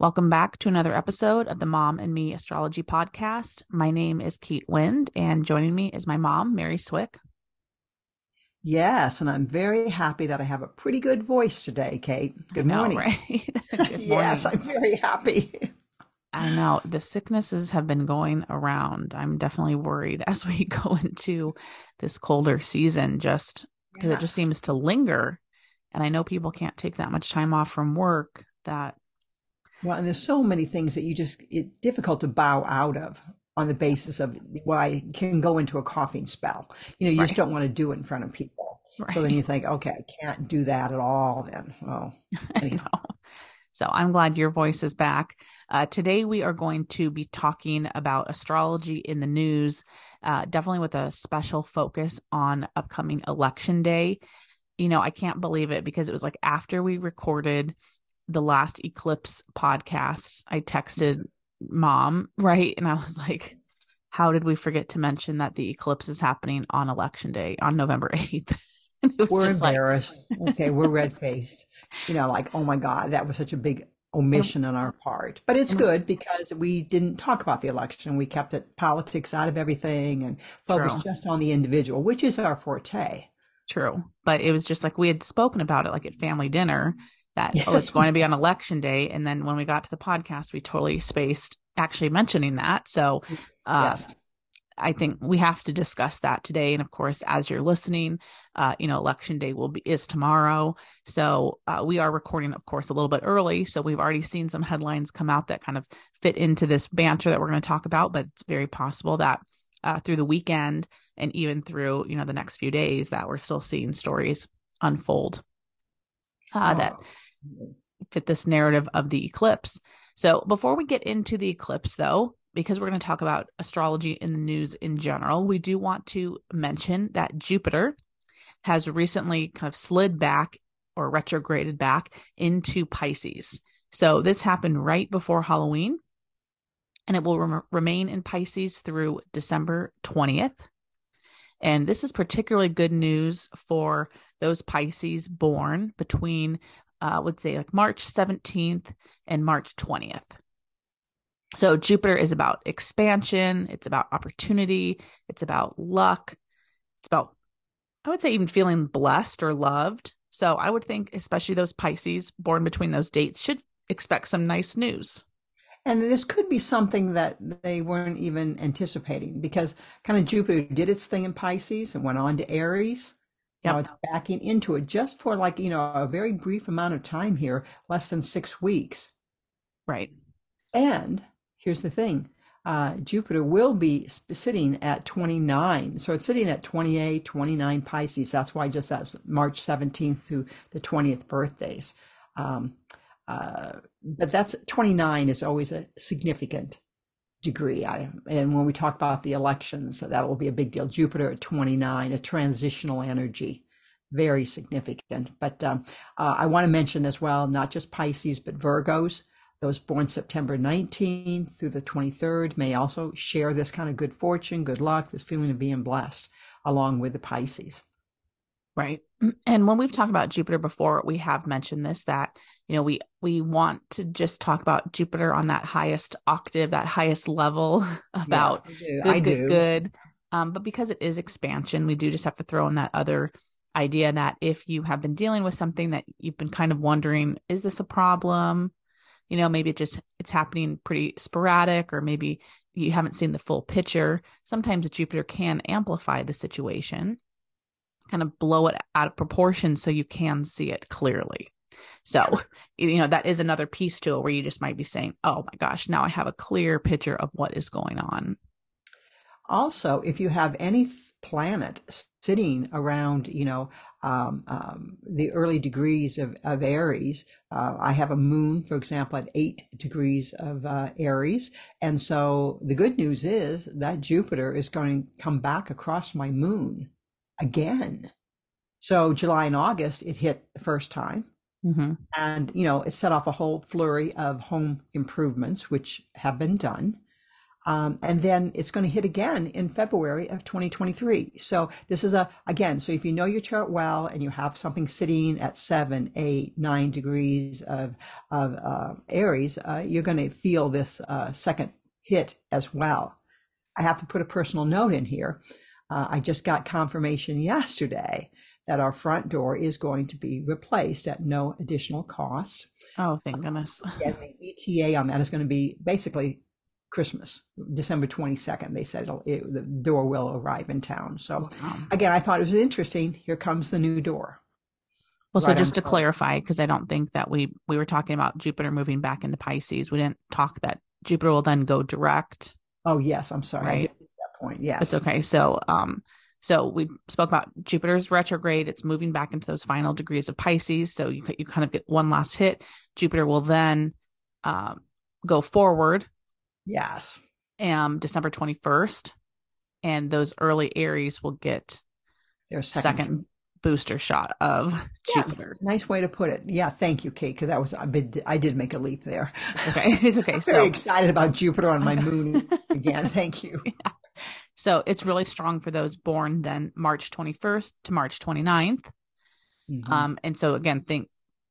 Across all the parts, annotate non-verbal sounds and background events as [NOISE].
Welcome back to another episode of the Mom and Me Astrology Podcast. My name is Kate Wind, and joining me is my mom, Mary Swick. Yes, and I'm very happy that I have a pretty good voice today, Kate. Good know, morning. Right? [LAUGHS] good [LAUGHS] yes, morning. I'm very happy. I know the sicknesses have been going around. I'm definitely worried as [LAUGHS] we go into this colder season, just because yes. it just seems to linger. And I know people can't take that much time off from work that well, and there's so many things that you just it's difficult to bow out of on the basis of well, I can go into a coughing spell. You know, you right. just don't want to do it in front of people. Right. So then you think, okay, I can't do that at all. Then, oh, [LAUGHS] anyhow. So I'm glad your voice is back. Uh, today we are going to be talking about astrology in the news, uh, definitely with a special focus on upcoming election day. You know, I can't believe it because it was like after we recorded the last eclipse podcast, I texted mom, right? And I was like, how did we forget to mention that the eclipse is happening on election day on November [LAUGHS] 8th? we're embarrassed. Like... okay, we're [LAUGHS] red faced. You know, like, oh my God, that was such a big omission on our part. But it's good because we didn't talk about the election. We kept it politics out of everything and focused True. just on the individual, which is our forte. True. But it was just like we had spoken about it like at family dinner that oh it's going to be [LAUGHS] on election day and then when we got to the podcast we totally spaced actually mentioning that so uh, yes. I think we have to discuss that today. And of course, as you're listening, uh, you know, election day will be is tomorrow. So uh, we are recording, of course, a little bit early. So we've already seen some headlines come out that kind of fit into this banter that we're going to talk about. But it's very possible that uh, through the weekend and even through you know the next few days that we're still seeing stories unfold uh, oh. that fit this narrative of the eclipse. So before we get into the eclipse, though, because we're going to talk about astrology in the news in general, we do want to mention that Jupiter has recently kind of slid back or retrograded back into Pisces. So this happened right before Halloween, and it will rem- remain in Pisces through December 20th. And this is particularly good news for those Pisces born between, uh, I would say, like March 17th and March 20th. So Jupiter is about expansion, it's about opportunity, it's about luck, it's about, I would say, even feeling blessed or loved. So I would think, especially those Pisces born between those dates, should expect some nice news. And this could be something that they weren't even anticipating because kind of Jupiter did its thing in Pisces and went on to Aries. Yep. Now it's backing into it just for like, you know, a very brief amount of time here, less than six weeks. Right. And here's the thing uh, Jupiter will be sitting at 29. So it's sitting at 28, 29 Pisces. That's why just that's March 17th through the 20th birthdays. Um, uh, but that's 29 is always a significant degree. I, and when we talk about the elections, that will be a big deal. Jupiter at 29, a transitional energy, very significant. But um, uh, I want to mention as well, not just Pisces, but Virgos. Those born September 19th through the 23rd may also share this kind of good fortune, good luck, this feeling of being blessed, along with the Pisces. Right. [CLEARS THROAT] And when we've talked about Jupiter before, we have mentioned this that, you know, we we want to just talk about Jupiter on that highest octave, that highest level [LAUGHS] about yes, good, good, good. Um, but because it is expansion, we do just have to throw in that other idea that if you have been dealing with something that you've been kind of wondering, is this a problem? you know maybe it just it's happening pretty sporadic or maybe you haven't seen the full picture sometimes jupiter can amplify the situation kind of blow it out of proportion so you can see it clearly so you know that is another piece to it where you just might be saying oh my gosh now i have a clear picture of what is going on also if you have any planet sitting around, you know, um, um, the early degrees of, of Aries. Uh, I have a moon, for example, at eight degrees of uh, Aries. And so the good news is that Jupiter is going to come back across my moon again. So July and August, it hit the first time. Mm-hmm. And, you know, it set off a whole flurry of home improvements, which have been done. Um, and then it's going to hit again in February of 2023. So this is a, again, so if you know your chart well and you have something sitting at seven, eight, nine degrees of, of uh, Aries, uh, you're going to feel this uh, second hit as well. I have to put a personal note in here. Uh, I just got confirmation yesterday that our front door is going to be replaced at no additional cost. Oh, thank goodness. And the ETA on that is going to be basically Christmas, December 22nd. They said it, the door will arrive in town. So again, I thought it was interesting. Here comes the new door. Well, right so just to clarify, because I don't think that we we were talking about Jupiter moving back into Pisces. We didn't talk that Jupiter will then go direct. Oh yes, I'm sorry. Right? Point. Yes, it's okay. So um, so we spoke about Jupiter's retrograde. It's moving back into those final degrees of Pisces. So you you kind of get one last hit. Jupiter will then um, go forward. Yes. Um, December 21st. And those early Aries will get their second, second booster shot of yeah, Jupiter. Nice way to put it. Yeah, thank you, Kate, because that was I did, I did make a leap there. Okay, [LAUGHS] it's okay. I'm so very excited about Jupiter on my moon [LAUGHS] again. Thank you. Yeah. So it's really strong for those born then March 21st to March 29th. Mm-hmm. Um, and so again, think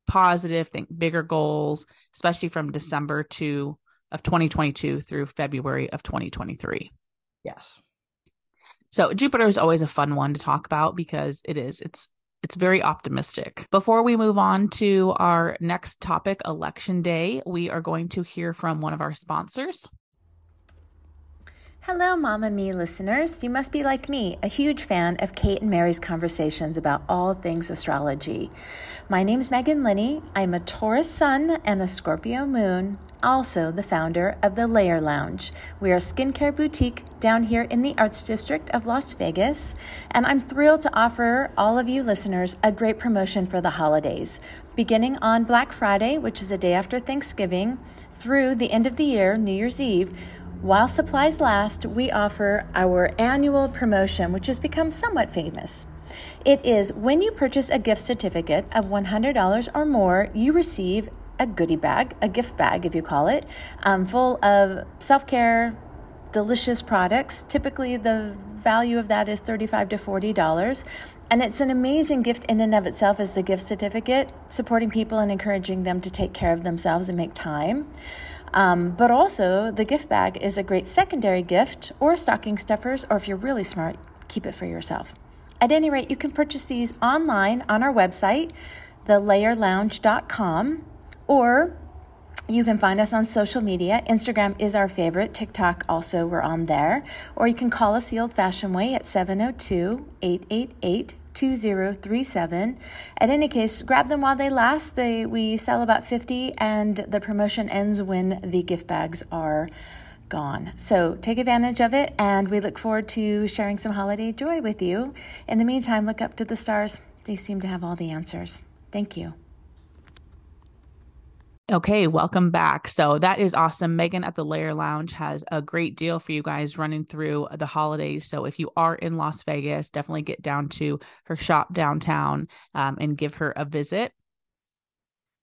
positive, think bigger goals, especially from December to of 2022 through February of 2023. Yes. So Jupiter is always a fun one to talk about because it is. It's it's very optimistic. Before we move on to our next topic, election day, we are going to hear from one of our sponsors. Hello, Mama Me listeners. You must be like me, a huge fan of Kate and Mary's conversations about all things astrology. My name's Megan Linney. I'm a Taurus sun and a Scorpio moon, also the founder of the Layer Lounge. We are a skincare boutique down here in the Arts District of Las Vegas, and I'm thrilled to offer all of you listeners a great promotion for the holidays. Beginning on Black Friday, which is a day after Thanksgiving, through the end of the year, New Year's Eve, while supplies last, we offer our annual promotion, which has become somewhat famous. It is when you purchase a gift certificate of $100 or more, you receive a goodie bag, a gift bag, if you call it, um, full of self care, delicious products. Typically, the value of that is 35 to $40. And it's an amazing gift in and of itself as the gift certificate, supporting people and encouraging them to take care of themselves and make time. Um, but also, the gift bag is a great secondary gift or stocking stuffers, or if you're really smart, keep it for yourself. At any rate, you can purchase these online on our website, thelayerlounge.com, or you can find us on social media. Instagram is our favorite. TikTok also, we're on there. Or you can call us the old fashioned way at 702 888 2037. At any case, grab them while they last. They we sell about 50 and the promotion ends when the gift bags are gone. So take advantage of it and we look forward to sharing some holiday joy with you. In the meantime, look up to the stars. They seem to have all the answers. Thank you. Okay, welcome back. So that is awesome. Megan at the Layer Lounge has a great deal for you guys running through the holidays. So if you are in Las Vegas, definitely get down to her shop downtown um, and give her a visit.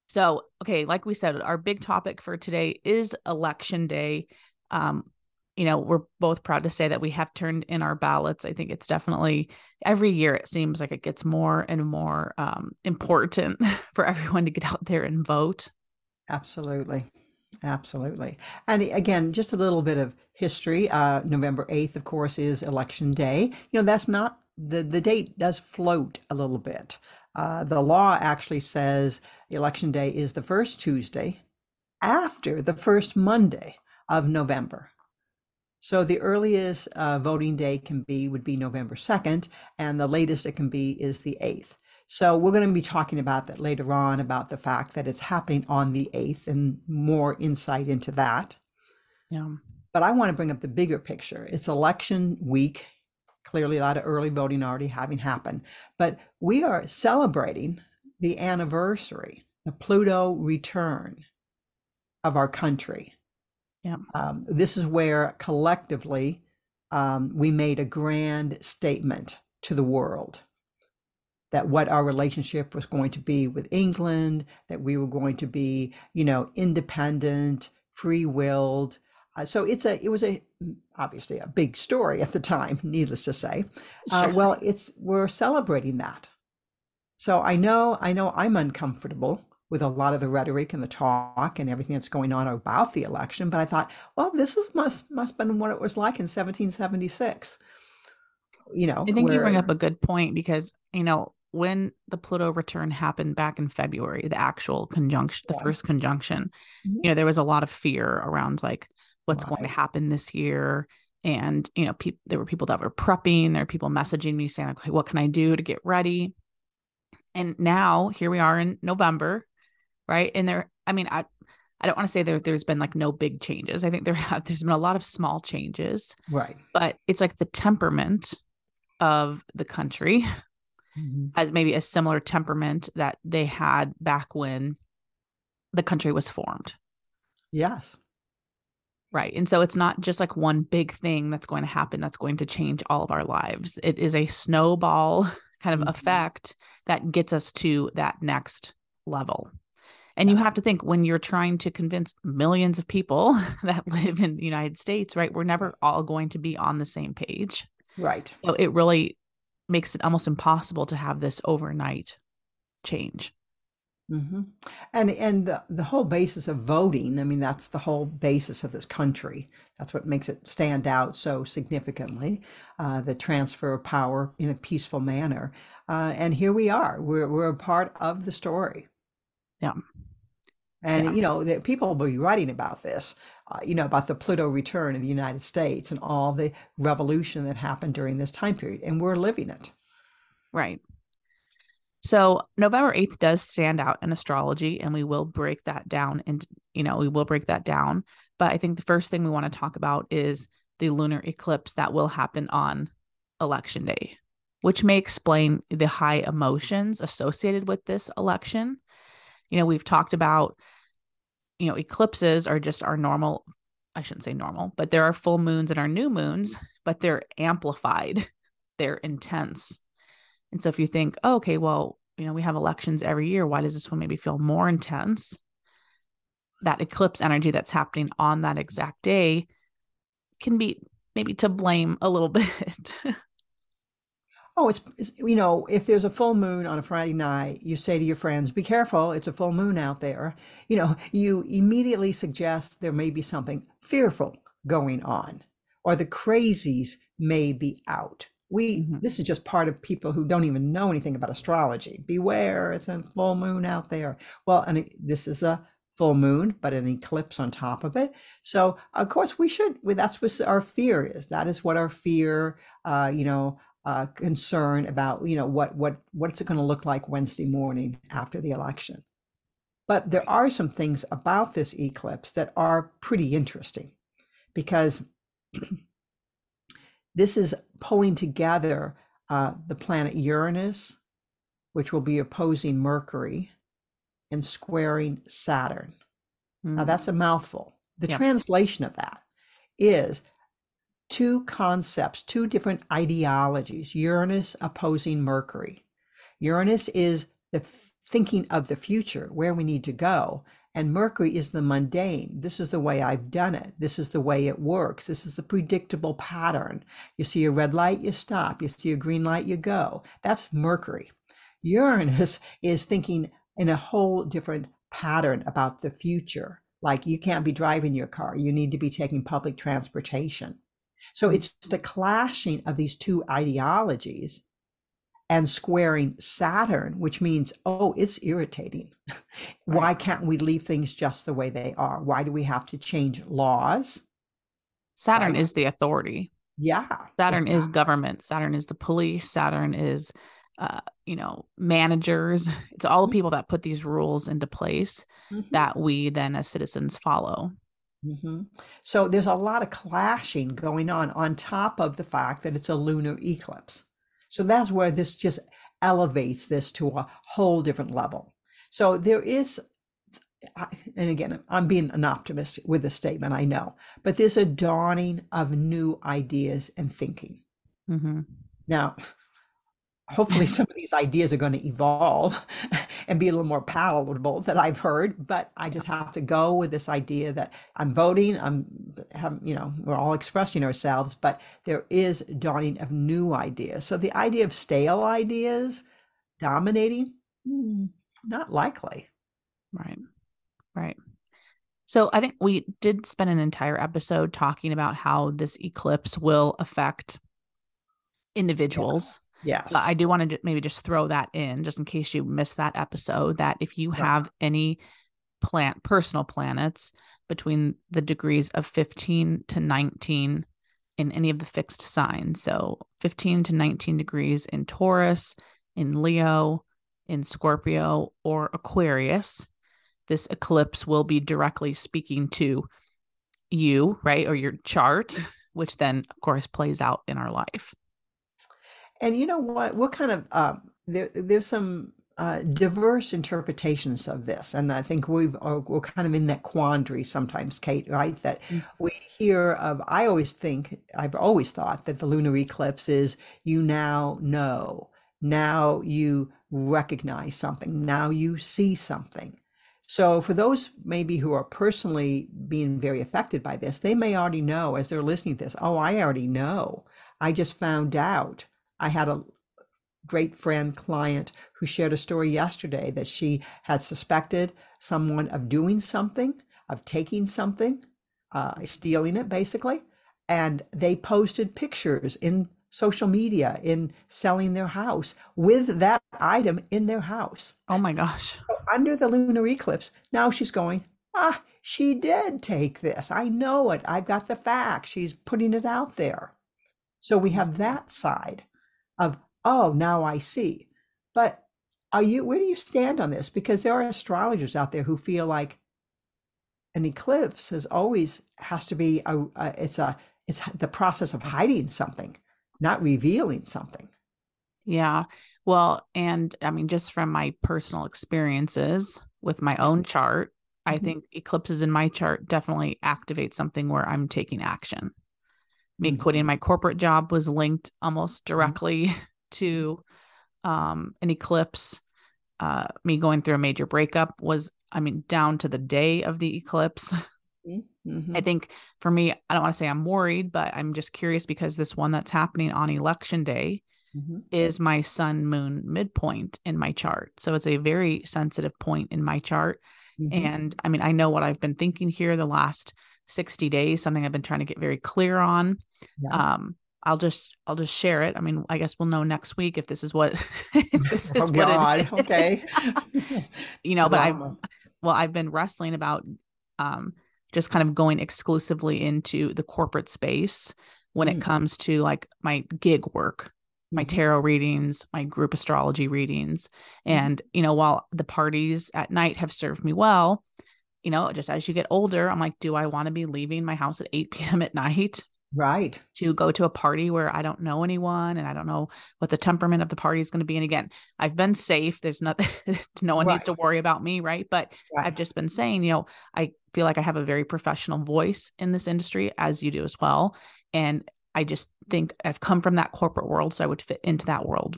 So, okay, like we said, our big topic for today is election day. Um, you know, we're both proud to say that we have turned in our ballots. I think it's definitely every year it seems like it gets more and more um, important [LAUGHS] for everyone to get out there and vote. Absolutely. Absolutely. And again, just a little bit of history. Uh, November 8th, of course, is election day. You know, that's not the, the date does float a little bit. Uh, the law actually says election day is the first Tuesday after the first Monday of November. So the earliest uh, voting day can be would be November 2nd, and the latest it can be is the 8th. So we're going to be talking about that later on about the fact that it's happening on the 8th and more insight into that. Yeah. But I want to bring up the bigger picture. It's election week clearly a lot of early voting already having happened. But we are celebrating the anniversary, the Pluto return of our country. Yeah. Um, this is where collectively um, we made a grand statement to the world that what our relationship was going to be with England, that we were going to be, you know, independent, free-willed. Uh, so it's a, it was a obviously a big story at the time, [LAUGHS] needless to say. Uh, Sure. well, it's we're celebrating that. So I know, I know, I'm uncomfortable with a lot of the rhetoric and the talk and everything that's going on about the election. But I thought, well, this is must must have been what it was like in 1776. You know, I think you bring up a good point because, you know, when the Pluto return happened back in February, the actual conjunction, the Yeah. first conjunction, Mhm. you know, there was a lot of fear around like what's going to happen this year. And, you know, people, there were people that were prepping, there were people messaging me saying, okay, what can I do to get ready? And now here we are in November, right? And there, I mean, I, I don't want to say there, there's been like no big changes. I think there have, there's been a lot of small changes, right. but it's like the temperament of the country Mhm. has maybe a similar temperament that they had back when the country was formed. Yes. Right. And so it's not just like one big thing that's going to happen that's going to change all of our lives. It is a snowball [LAUGHS] kind of Mhm. effect that gets us to that next level. And you have to think when you're trying to convince millions of people [LAUGHS] that live in the United States, right? We're never all going to be on the same page. Right. So it really makes it almost impossible to have this overnight change. hmm And and the, the whole basis of voting, I mean, that's the whole basis of this country. That's what makes it stand out so significantly, uh, the transfer of power in a peaceful manner. Uh, and here we are. We're we're a part of the story. Yeah. And Yeah. you know, that people will be writing about this, uh, you know, about the Pluto return in the United States and all the revolution that happened during this time period, and we're living it. Right. So November 8th does stand out in astrology, and we will break that down. And, you know, we will break that down. But I think the first thing we want to talk about is the lunar eclipse that will happen on election day, which may explain the high emotions associated with this election. You know, we've talked about, you know, eclipses are just our normal, I shouldn't say normal, but there are full moons and our new moons, but they're amplified, they're intense. And so if you think, oh, okay, well, you know, we have elections every year, why does this one maybe feel more intense? That eclipse energy that's happening on that exact day can be maybe to blame a little [LAUGHS] bit. Oh, it's, it's you know, if there's a full moon on a Friday night, you say to your friends, "Be careful, it's a full moon out there." You know, you immediately suggest there may be something fearful going on, or the crazies may be out. We Mhm. this is just part of people who don't even know anything about astrology. Beware, it's a full moon out there. Well, and this is a full moon, but an eclipse on top of it. So, of course, we should. That's what our fear is. That is what our fear, uh, you know, uh, concern about, you know, what what what's it going to look like Wednesday morning after the election. But there are some things about this eclipse that are pretty interesting, because [CLEARS THROAT] this is pulling together uh, the planet Uranus, which will be opposing Mercury, and squaring Saturn. Now Mm, that's a mouthful. The Yep. translation of that is two concepts, two different ideologies. Uranus opposing Mercury. Uranus is the thinking of the future, where we need to go. And Mercury is the mundane. This is the way I've done it. This is the way it works. This is the predictable pattern. You see a red light, you stop. You see a green light, you go. That's Mercury. Uranus [LAUGHS] is thinking in a whole different pattern about the future. Like you can't be driving your car, you need to be taking public transportation. So it's the clashing of these two ideologies and squaring Saturn, which means, oh, it's irritating. [LAUGHS] Why can't we leave things just the way they are? Why do we have to change laws? Saturn Right. is the authority. Yeah. Saturn is government. Saturn is the police. Saturn is, uh, you know, managers. It's all the Mhm. people that put these rules into place Mhm. that we then as citizens follow. Mm-hmm. So there's a lot of clashing going on on top of the fact that it's a lunar eclipse. So that's where this just elevates this to a whole different level. So there is, and again, I'm being an optimist with this statement, I know, but there's a dawning of new ideas and thinking. Mm-hmm. Now, hopefully some of these ideas are going to evolve [LAUGHS] and be a little more palatable that I've heard, but I just have to go with this idea that I'm voting, I'm have, you know, we're all expressing ourselves, but there is dawning of new ideas. So the idea of stale ideas dominating, hmm, not likely. Right. Right. So I think we did spend an entire episode talking about how this eclipse will affect individuals. Yes. But I do want to maybe just throw that in just in case you missed that episode that if you have any plant personal planets between the degrees of 15 to 19 in any of the fixed signs. So 15 to 19 degrees in Taurus, in Leo, in Scorpio, or Aquarius, this eclipse will be directly speaking to you, right? Or your chart, [LAUGHS] which then, of course, plays out in our life. And you know what? What kind of um, there? There's some uh, diverse interpretations of this, and I think we've uh, we're kind of in that quandary sometimes, Kate. Right? That mm-hmm. we hear of. I always think I've always thought that the lunar eclipse is you now know, now you recognize something, now you see something. So, for those maybe who are personally being very affected by this, they may already know as they're listening to this, oh, I already know. I just found out I had a great friend client who shared a story yesterday that she had suspected someone of doing something, of taking something, uh, stealing it basically. And they posted pictures in social media in selling their house with that item in their house. Oh my gosh. So under the lunar eclipse, now she's going, ah, she did take this. I know it. I've got the facts. She's putting it out there. So we have that side of, oh, now I see. But are you, where do you stand on this? Because there are astrologers out there who feel like an eclipse is always has to be a, a it's a it's the process of hiding something, not revealing something. Yeah. Well, and I mean, just from my personal experiences with my own chart, mm-hmm. I think eclipses in my chart definitely activate something where I'm taking action me mm-hmm. quitting my corporate job was linked almost mm-hmm. directly mm-hmm. [LAUGHS] to um, an eclipse. Uh, me going through a major breakup was, I mean, down to the day of the eclipse. Mm-hmm. I think for me, I don't want to say I'm worried, but I'm just curious because this one that's happening on election day mm-hmm. is my sun moon midpoint in my chart. So it's a very sensitive point in my chart. Mm-hmm. And I mean, I know what I've been thinking here the last 60 days, something I've been trying to get very clear on. Yeah. Um, I'll just I'll just share it. I mean, I guess we'll know next week if this is what [LAUGHS] this is oh, what God. it [LAUGHS] is. Okay. [LAUGHS] you know, but I well, I've been wrestling about um just kind of going exclusively into the corporate space when mm. it comes to like my gig work, my mm-hmm. tarot readings, my group astrology readings. Mm. And, you know, while the parties at night have served me well, you know, just as you get older, I'm like, do I want to be leaving my house at 8 [LAUGHS] p.m. at night? Right. To go to a party where I don't know anyone and I don't know what the temperament of the party is going to be. And again, I've been safe. There's nothing, [LAUGHS] no one right. needs to worry about me. Right. But right. I've just been saying, you know, I feel like I have a very professional voice in this industry, as you do as well. And I just think I've come from that corporate world. So I would fit into that world,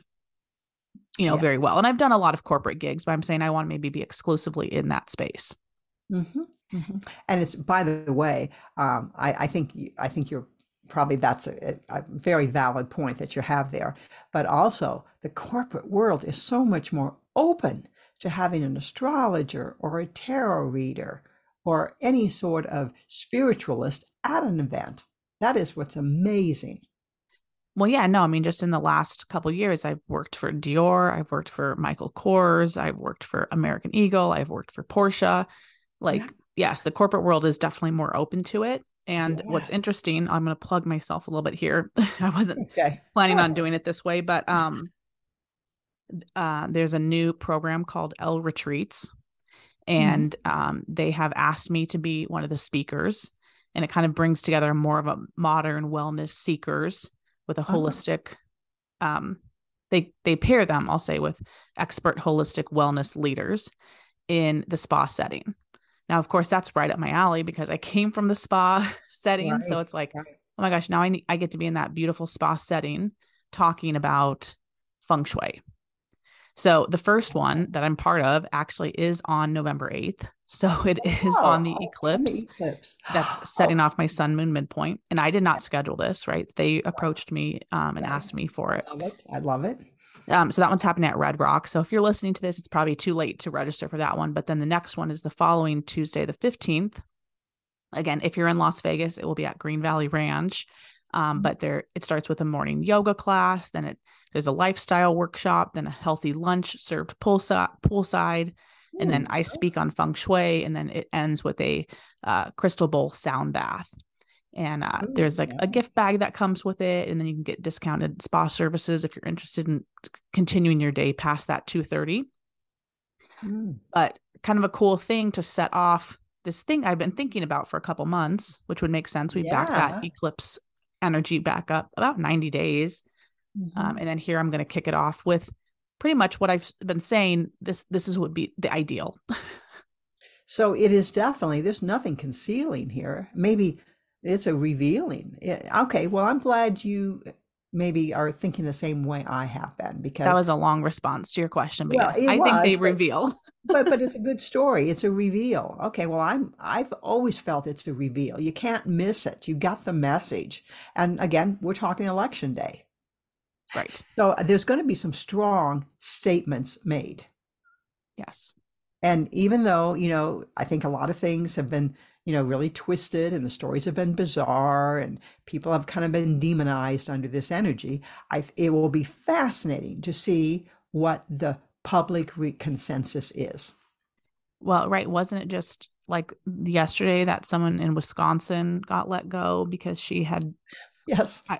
you know, yeah. very well. And I've done a lot of corporate gigs, but I'm saying I want to maybe be exclusively in that space. Mm-hmm, mm-hmm. And it's by the way, um, I, I, think I think you're probably that's a, a, very valid point that you have there. But also, the corporate world is so much more open to having an astrologer or a tarot reader or any sort of spiritualist at an event. That is what's amazing. Well, yeah, no, I mean, just in the last couple years, I've worked for Dior, I've worked for Michael Kors, I've worked for American Eagle, I've worked for Porsche. Like, yeah. yes, the corporate world is definitely more open to it. And yes. what's interesting, I'm going to plug myself a little bit here. [LAUGHS] I wasn't okay. planning on doing it this way, but um, uh, there's a new program called L Retreats, mm-hmm. and mm um, they have asked me to be one of the speakers. and it kind of brings together more of a modern wellness seekers with a uh-huh. holistic um they they pair them i'll say with expert holistic wellness leaders in the spa setting now of course that's right up my alley because i came from the spa [LAUGHS] setting right. so it's like right. oh my gosh now i need, i get to be in that beautiful spa setting talking about feng shui so the first one that i'm part of actually is on november 8th [LAUGHS] so it is oh, on the eclipse, eclipse. that's [GASPS] setting oh. off my sun moon midpoint. And I did not schedule this, right? They approached me um, and asked me for it. I love it. I love it. Um, so that one's happening at Red Rock. So if you're listening to this, it's probably too late to register for that one. But then the next one is the following Tuesday, the 15th. Again, if you're in Las Vegas, it will be at Green Valley Ranch. Um, but there it starts with a morning yoga class, then it there's a lifestyle workshop, then a healthy lunch served poolside, poolside and then I speak on feng shui, and then it ends with a uh, crystal bowl sound bath. And uh, Ooh, there's like yeah. a gift bag that comes with it, and then you can get discounted spa services if you're interested in continuing your day past that two thirty. Mm. But kind of a cool thing to set off this thing I've been thinking about for a couple months, which would make sense. We yeah. back that eclipse energy back up about 90 days. Mm-hmm. Um, and then here I'm going to kick it off with pretty much what I've been saying. This this is would be the ideal. [LAUGHS] so it is definitely there's nothing concealing here. Maybe it's a revealing. Okay, well I'm glad you maybe are thinking the same way I have been because that was a long response to your question. But well, yes, I was, think they but, reveal. but but it's a [LAUGHS] good story. It's a reveal. Okay, well I'm I've always felt it's a reveal. You can't miss it. You got the message. And again, we're talking election day. Right. So uh, there's going to be some strong statements made. Yes. And even though, you know, I think a lot of things have been, you know, really twisted and the stories have been bizarre and people have kind of been demonized under this energy, I, it will be fascinating to see what the public re- consensus is. Well, right. Wasn't it just like yesterday that someone in Wisconsin got let go because she had. Yes. I,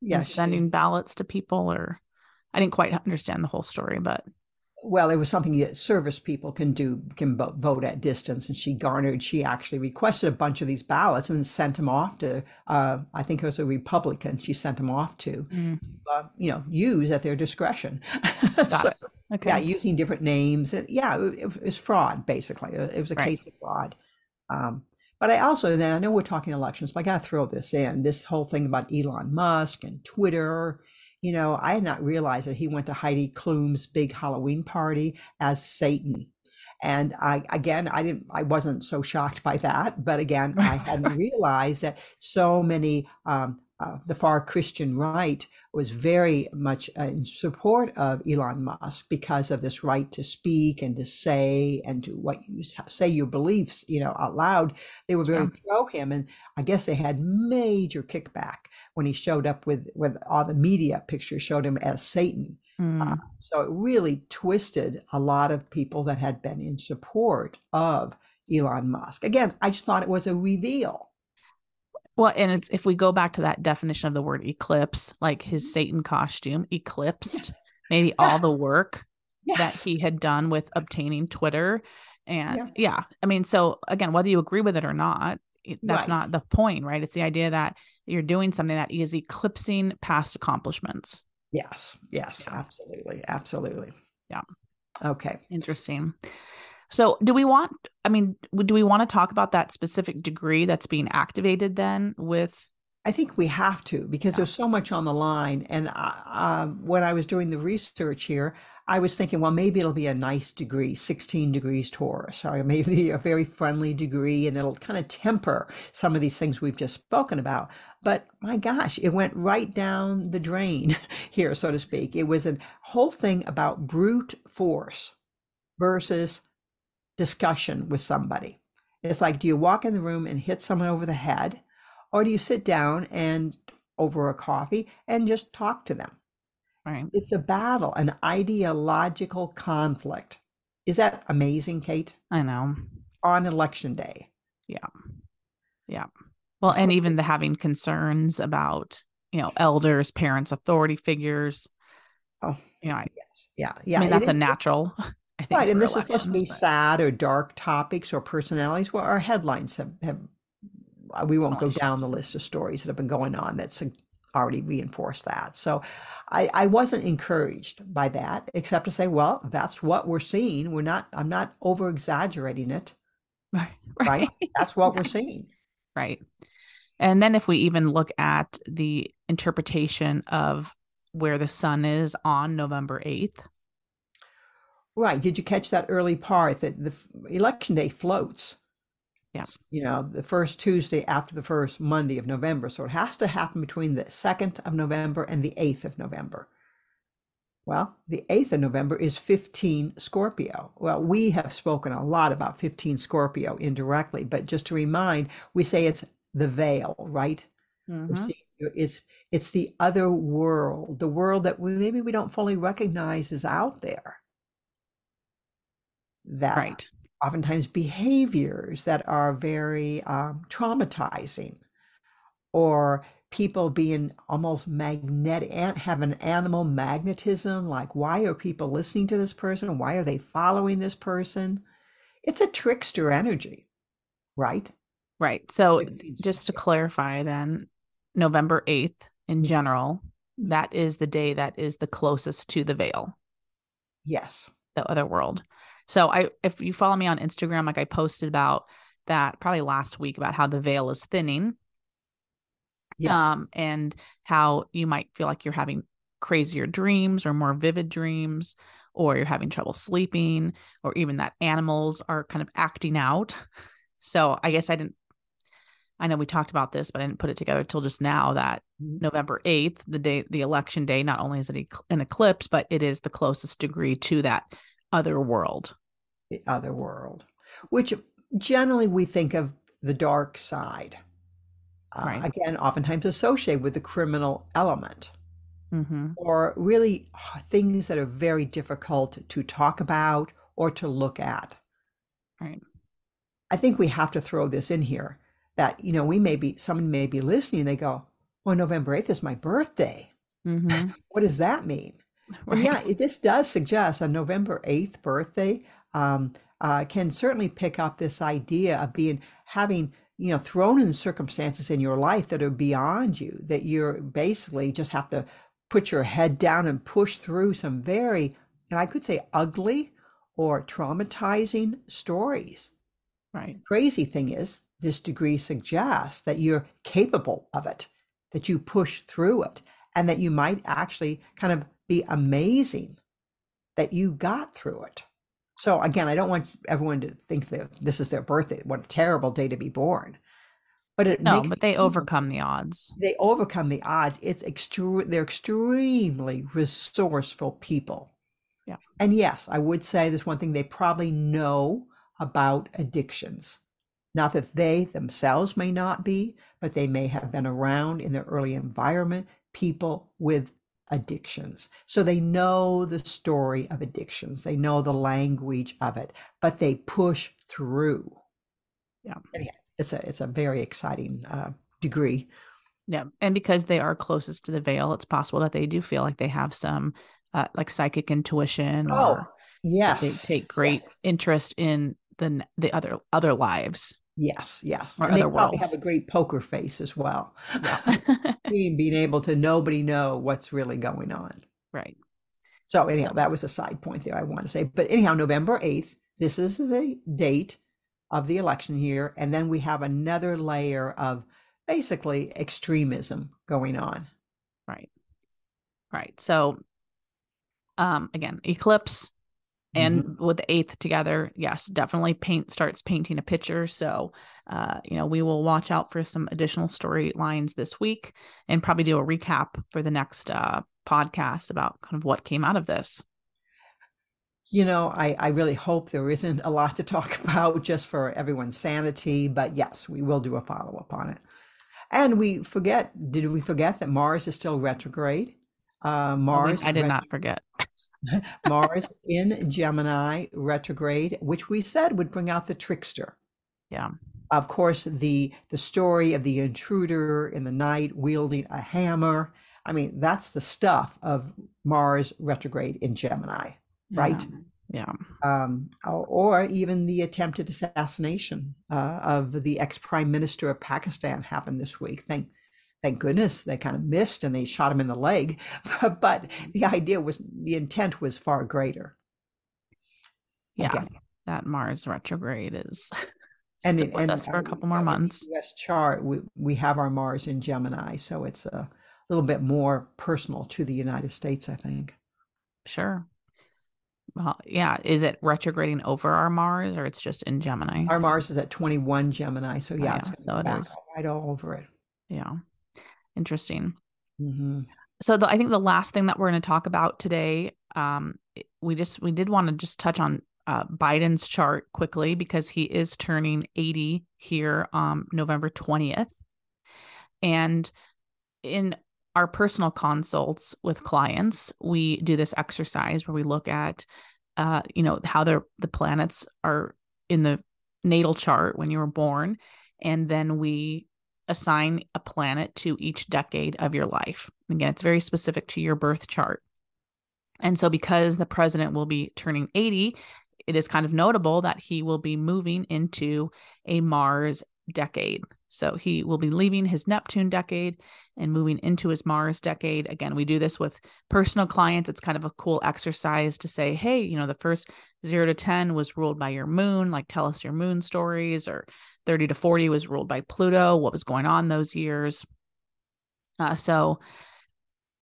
yes. sending ballots to people or I didn't quite understand the whole story, but well, it was something that service people can do, can vote at distance. And she garnered, she actually requested a bunch of these ballots and sent them off to, uh, I think it was a Republican she sent them off to, mm. uh, you know, use at their discretion. [LAUGHS] so, okay. Yeah, using different names. And yeah, it, it was fraud, basically. It was a right. case of fraud. Um, but I also, then I know we're talking elections, but I got to throw this in this whole thing about Elon Musk and Twitter. You know, I had not realized that he went to Heidi Klum's big Halloween party as Satan. And I, again, I didn't, I wasn't so shocked by that. But again, I hadn't [LAUGHS] realized that so many um, uh, the far Christian right was very much uh, in support of Elon Musk because of this right to speak and to say and to what you say your beliefs, you know, out loud. They were very yeah. pro him, and I guess they had major kickback when he showed up with with all the media pictures showed him as Satan. Mm. Uh, so it really twisted a lot of people that had been in support of Elon Musk. Again, I just thought it was a reveal well, and it's if we go back to that definition of the word eclipse, like his mm-hmm. Satan costume eclipsed [LAUGHS] maybe all the work yes. that he had done with obtaining Twitter. And yeah. yeah. I mean, so again, whether you agree with it or not, that's right. not the point, right? It's the idea that you're doing something that is eclipsing past accomplishments. Yes, yes, yeah. absolutely, absolutely. Yeah. Okay. Interesting. So, do we want, I mean, do we want to talk about that specific degree that's being activated then with? I think we have to because yeah. there's so much on the line. And uh, when I was doing the research here, I was thinking, well, maybe it'll be a nice degree, 16 degrees Taurus, or maybe [LAUGHS] a very friendly degree, and it'll kind of temper some of these things we've just spoken about. But my gosh, it went right down the drain [LAUGHS] here, so to speak. It was a whole thing about brute force versus discussion with somebody. It's like, do you walk in the room and hit someone over the head, or do you sit down and over a coffee and just talk to them? Right. It's a battle, an ideological conflict. Is that amazing, Kate? I know. On election day. Yeah. Yeah. Well, and even the having concerns about, you know, elders, parents, authority figures. Oh, you know, I, yes. Yeah. Yeah. I mean, that's it, a natural. I think right, and this is supposed to be but... sad or dark topics or personalities. Well, our headlines have, have uh, we won't go down the list of stories that have been going on that's already reinforced that. So I, I wasn't encouraged by that, except to say, well, that's what we're seeing. We're not, I'm not over exaggerating it. [LAUGHS] Right. right. That's what we're seeing. Right. And then if we even look at the interpretation of where the sun is on November 8th. Right. Did you catch that early part that the election day floats? Yeah. You know, the first Tuesday after the first Monday of November. So it has to happen between the 2nd of November and the 8th of November. Well, the 8th of November is 15 Scorpio. Well, we have spoken a lot about 15 Scorpio indirectly, but just to remind, we say it's the veil, right? Mm-hmm. It's it's the other world, the world that we maybe we don't fully recognize is out there. That right. oftentimes behaviors that are very um, traumatizing, or people being almost magnetic have an animal magnetism like why are people listening to this person? Why are they following this person? It's a trickster energy right? Right. So just to clarify then november 8th in general that is the day that is the closest to the veil. Yes. The other world so i if you follow me on instagram like i posted about that probably last week about how the veil is thinning Yes. Um, and how you might feel like you're having crazier dreams or more vivid dreams, or you're having trouble sleeping, or even that animals are kind of acting out. So I guess I didn't, I know we talked about this, but I didn't put it together till just now that mm-hmm. November 8th, the day, the election day, not only is it an eclipse, but it is the closest degree to that other world. The other world, which generally we think of the dark side uh, right. again, oftentimes associated with the criminal element. Mm-hmm. Or really things that are very difficult to talk about or to look at. Right. I think we have to throw this in here that, you know, we may be, someone may be listening, they go, well, November 8th is my birthday. Mm-hmm. [LAUGHS] what does that mean? [LAUGHS] Right. Yeah, this does suggest a November 8th birthday. Um, uh, can certainly pick up this idea of being, having you know thrown in circumstances in your life that are beyond you that you're basically just have to put your head down and push through some very and i could say ugly or traumatizing stories. Right. Crazy thing is this degree suggests that you're capable of it that you push through it and that you might actually kind of be amazing that you got through it so again, I don't want everyone to think that this is their birthday. What a terrible day to be born. But it no, but they overcome the odds. They overcome the odds. It's extre- they're extremely resourceful people. Yeah. And yes, I would say there's one thing they probably know about addictions. Not that they themselves may not be, but they may have been around in their early environment people with addictions. So they know the story of addictions, they know the language of it, but they push through. Yeah. it's a it's a very exciting uh, degree. Yeah, and because they are closest to the veil, it's possible that they do feel like they have some uh, like psychic intuition, or oh, yes, they take great yes. interest in the the other other lives. Yes, yes. Or and they probably have a great poker face as well. Yeah. [LAUGHS] being, being able to nobody know what's really going on. Right. So anyhow, that was a side point there I want to say. But anyhow, November 8th, this is the date of the election year. And then we have another layer of basically extremism going on. Right. Right. So um again, eclipse and mm-hmm. with the eighth together yes definitely paint starts painting a picture. So uh, you know we will watch out for some additional storylines this week and probably do a recap for the next uh, podcast about kind of what came out of this. You know I, I really hope there isn't a lot to talk [LAUGHS] about just for everyone's sanity but yes we will do a follow-up on it. And we forget did we forget that mars is still retrograde? Uh mars i did ret- not forget [LAUGHS] [LAUGHS] Mars in Gemini retrograde, which we said would bring out the trickster. Yeah. Of course, the the story of the intruder in the night wielding a hammer. I mean, that's the stuff of Mars retrograde in Gemini, right? Yeah. Um, or even the attempted assassination uh, of the ex prime minister of Pakistan happened this week. Thank, thank goodness they kind of missed and they shot him in the leg. [LAUGHS] but the idea was the intent was far greater. Yeah. Again. That Mars retrograde is [LAUGHS] and, stick with and us for a couple more months. US chart, we, we have our Mars in Gemini, so it's a little bit more personal to the United States, I think. Sure. Well, yeah. Is it retrograding over our Mars or it's just in Gemini? Our Mars is at 21 Gemini. So, yeah, oh, yeah it's so it is. right all over it. Yeah. Interesting. Mm-hmm. So, the, I think the last thing that we're going to talk about today, um, we just, we did want to just touch on uh, Biden's chart quickly because he is turning 80 here um, November 20th. And in our personal consults with clients, we do this exercise where we look at, uh, you know, how the the planets are in the natal chart when you were born, and then we assign a planet to each decade of your life. Again, it's very specific to your birth chart. And so, because the president will be turning 80, it is kind of notable that he will be moving into a Mars decade. So he will be leaving his Neptune decade and moving into his Mars decade. Again, we do this with personal clients. It's kind of a cool exercise to say, hey, you know, the first zero to 10 was ruled by your moon, like tell us your moon stories, or 30 to 40 was ruled by Pluto, what was going on those years. Uh, so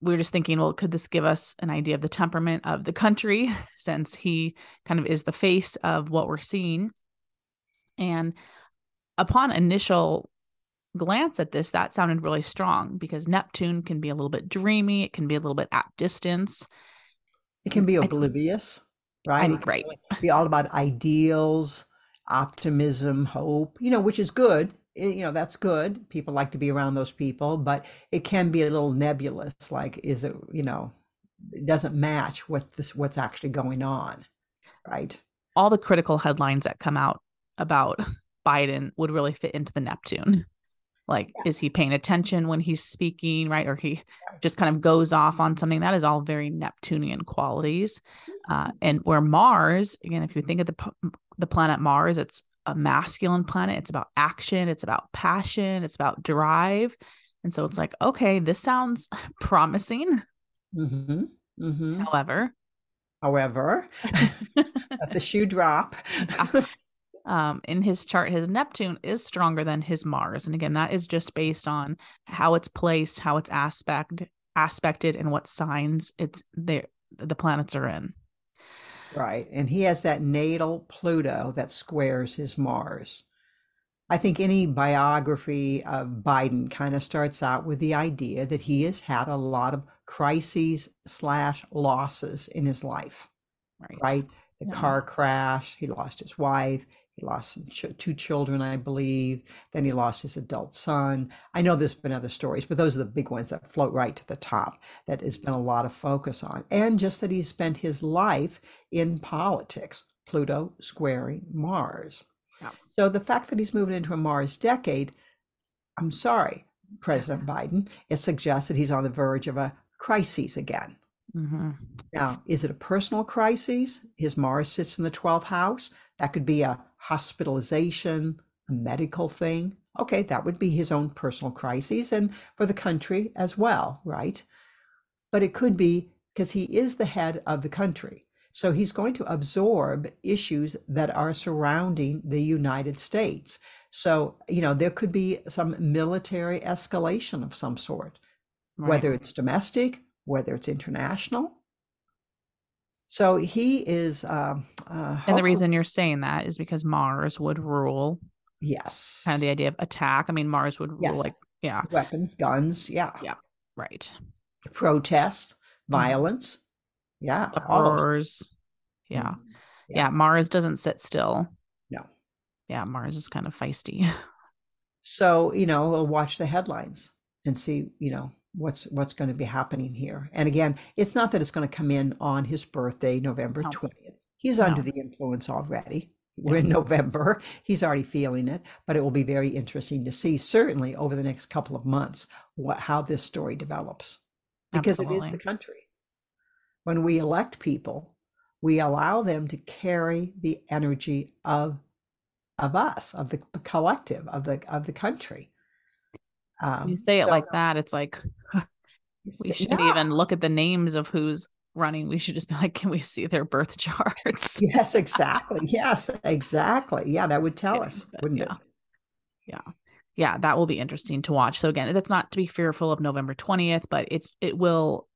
we are just thinking, well, could this give us an idea of the temperament of the country [LAUGHS] since he kind of is the face of what we're seeing? And upon initial glance at this, that sounded really strong because Neptune can be a little bit dreamy, it can be a little bit at distance. It can be oblivious, right? I, right. [LAUGHS] Be all about ideals, optimism, hope, you know, which is good eh, you know that's good people like to be around those people but it can be a little nebulous like is it you know it doesn't match what this what's actually going on right all the critical headlines that come out about [LAUGHS] biden would really fit into the neptune like yeah. is he paying attention when he's speaking right or he just kind of goes off on something that is all very neptunian qualities uh, and where mars again if you think of the the planet mars it's a masculine planet. It's about action, it's about passion, it's about drive. And so it's like, okay, this sounds [LAUGHS] promising. Mm-hmm. Mm-hmm. However, however, [LAUGHS] [LAUGHS] the shoe drop. Um, in his chart, his Neptune is stronger than his Mars. And again, that is just based on how it's placed, how it's aspect aspected, and what signs it's there the planets are in. Right. And he has that natal Pluto that squares his Mars. I think any biography of Biden kind of starts out with the idea that he has had a lot of crises slash losses in his life. Right. Right. The yeah. car crash, he lost his wife, he lost some ch- two children, I believe. Then he lost his adult son. I know there's been other stories, but those are the big ones that float right to the top that has been a lot of focus on. And just that he spent his life in politics, Pluto squaring Mars. Yeah. So the fact that he's moving into a Mars decade, I'm sorry, President [LAUGHS] Biden, it suggests that he's on the verge of a crisis again. Mm-hmm. Now, is it a personal crisis? His Mars sits in the 12th house. That could be a hospitalization, a medical thing. Okay, that would be his own personal crises and for the country as well, right? But it could be because he is the head of the country. So he's going to absorb issues that are surrounding the United States. So, you know, there could be some military escalation of some sort, right. whether it's domestic, whether it's international. So he is. Uh, uh, and the reason you're saying that is because Mars would rule. Yes. Kind of the idea of attack. I mean, Mars would rule yes. like, yeah. Weapons, guns. Yeah. Yeah. Right. Protest, mm-hmm. violence. Mm-hmm. Yeah. Horrors. Yeah. Mm-hmm. yeah. Yeah. Mars doesn't sit still. No. Yeah. Mars is kind of feisty. So, you know, we'll watch the headlines and see, you know, what's what's going to be happening here. And again, it's not that it's going to come in on his birthday, November no. 20th. He's no. under the influence already. We're in [LAUGHS] November. He's already feeling it, but it will be very interesting to see, certainly over the next couple of months, what how this story develops, because Absolutely. it is the country. When we elect people, we allow them to carry the energy of of us, of the collective, of the of the country. Um, you say it so, like that, it's like [LAUGHS] we shouldn't yeah. even look at the names of who's running. We should just be like, can we see their birth [LAUGHS] charts? yes, [LAUGHS] exactly. Yes, exactly. Yeah, that would tell us, wouldn't yeah. it? Yeah. Yeah, that will be interesting to watch. So again, that's not to be fearful of November 20th, but it it will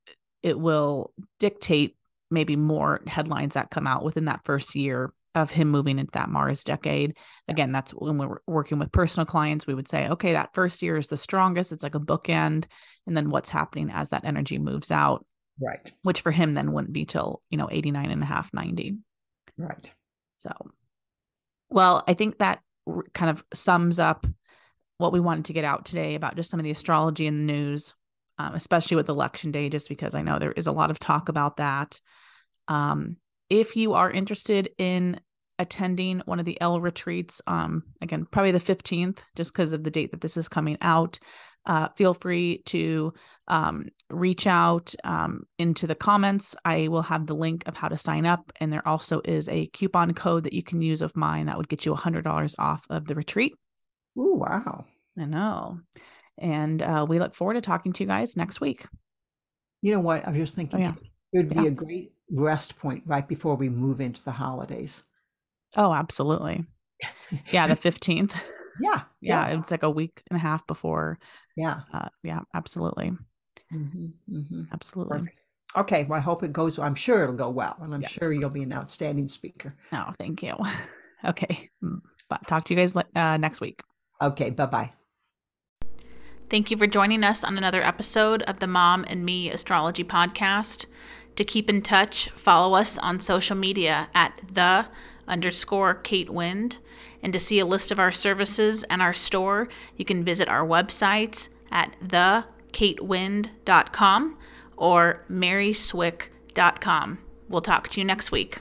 it will dictate maybe more headlines that come out within that first year of him moving into that Mars decade. Again, that's when we're working with personal clients, we would say, okay, that first year is the strongest. It's like a bookend. And then what's happening as that energy moves out. Right. Which for him then wouldn't be till, you know, 89 and a half, 90. Right. So, well, I think that kind of sums up what we wanted to get out today about just some of the astrology in the news, um, especially with election day, just because I know there is a lot of talk about that. Um, if you are interested in attending one of the L retreats, um, again, probably the 15th, just because of the date that this is coming out, uh, feel free to um, reach out um, into the comments. I will have the link of how to sign up. And there also is a coupon code that you can use of mine that would get you $100 off of the retreat. Oh, wow. I know. And uh, we look forward to talking to you guys next week. You know what? I was just thinking oh, yeah. it would be yeah. a great rest point right before we move into the holidays. Oh, absolutely. Yeah, the 15th. [LAUGHS] yeah, [LAUGHS] yeah. Yeah. It's like a week and a half before. Yeah. Uh, yeah, absolutely. Mm-hmm, mm-hmm. Absolutely. Perfect. Okay. Well, I hope it goes. I'm sure it'll go well. And I'm yeah. sure you'll be an outstanding speaker. Oh, thank you. [LAUGHS] Okay. But talk to you guys uh, next week. Okay. Bye bye. Thank you for joining us on another episode of the Mom and Me Astrology Podcast. To keep in touch, follow us on social media at the underscore Kate Wind. And to see a list of our services and our store, you can visit our websites at thekatewind.com or maryswick.com. We'll talk to you next week.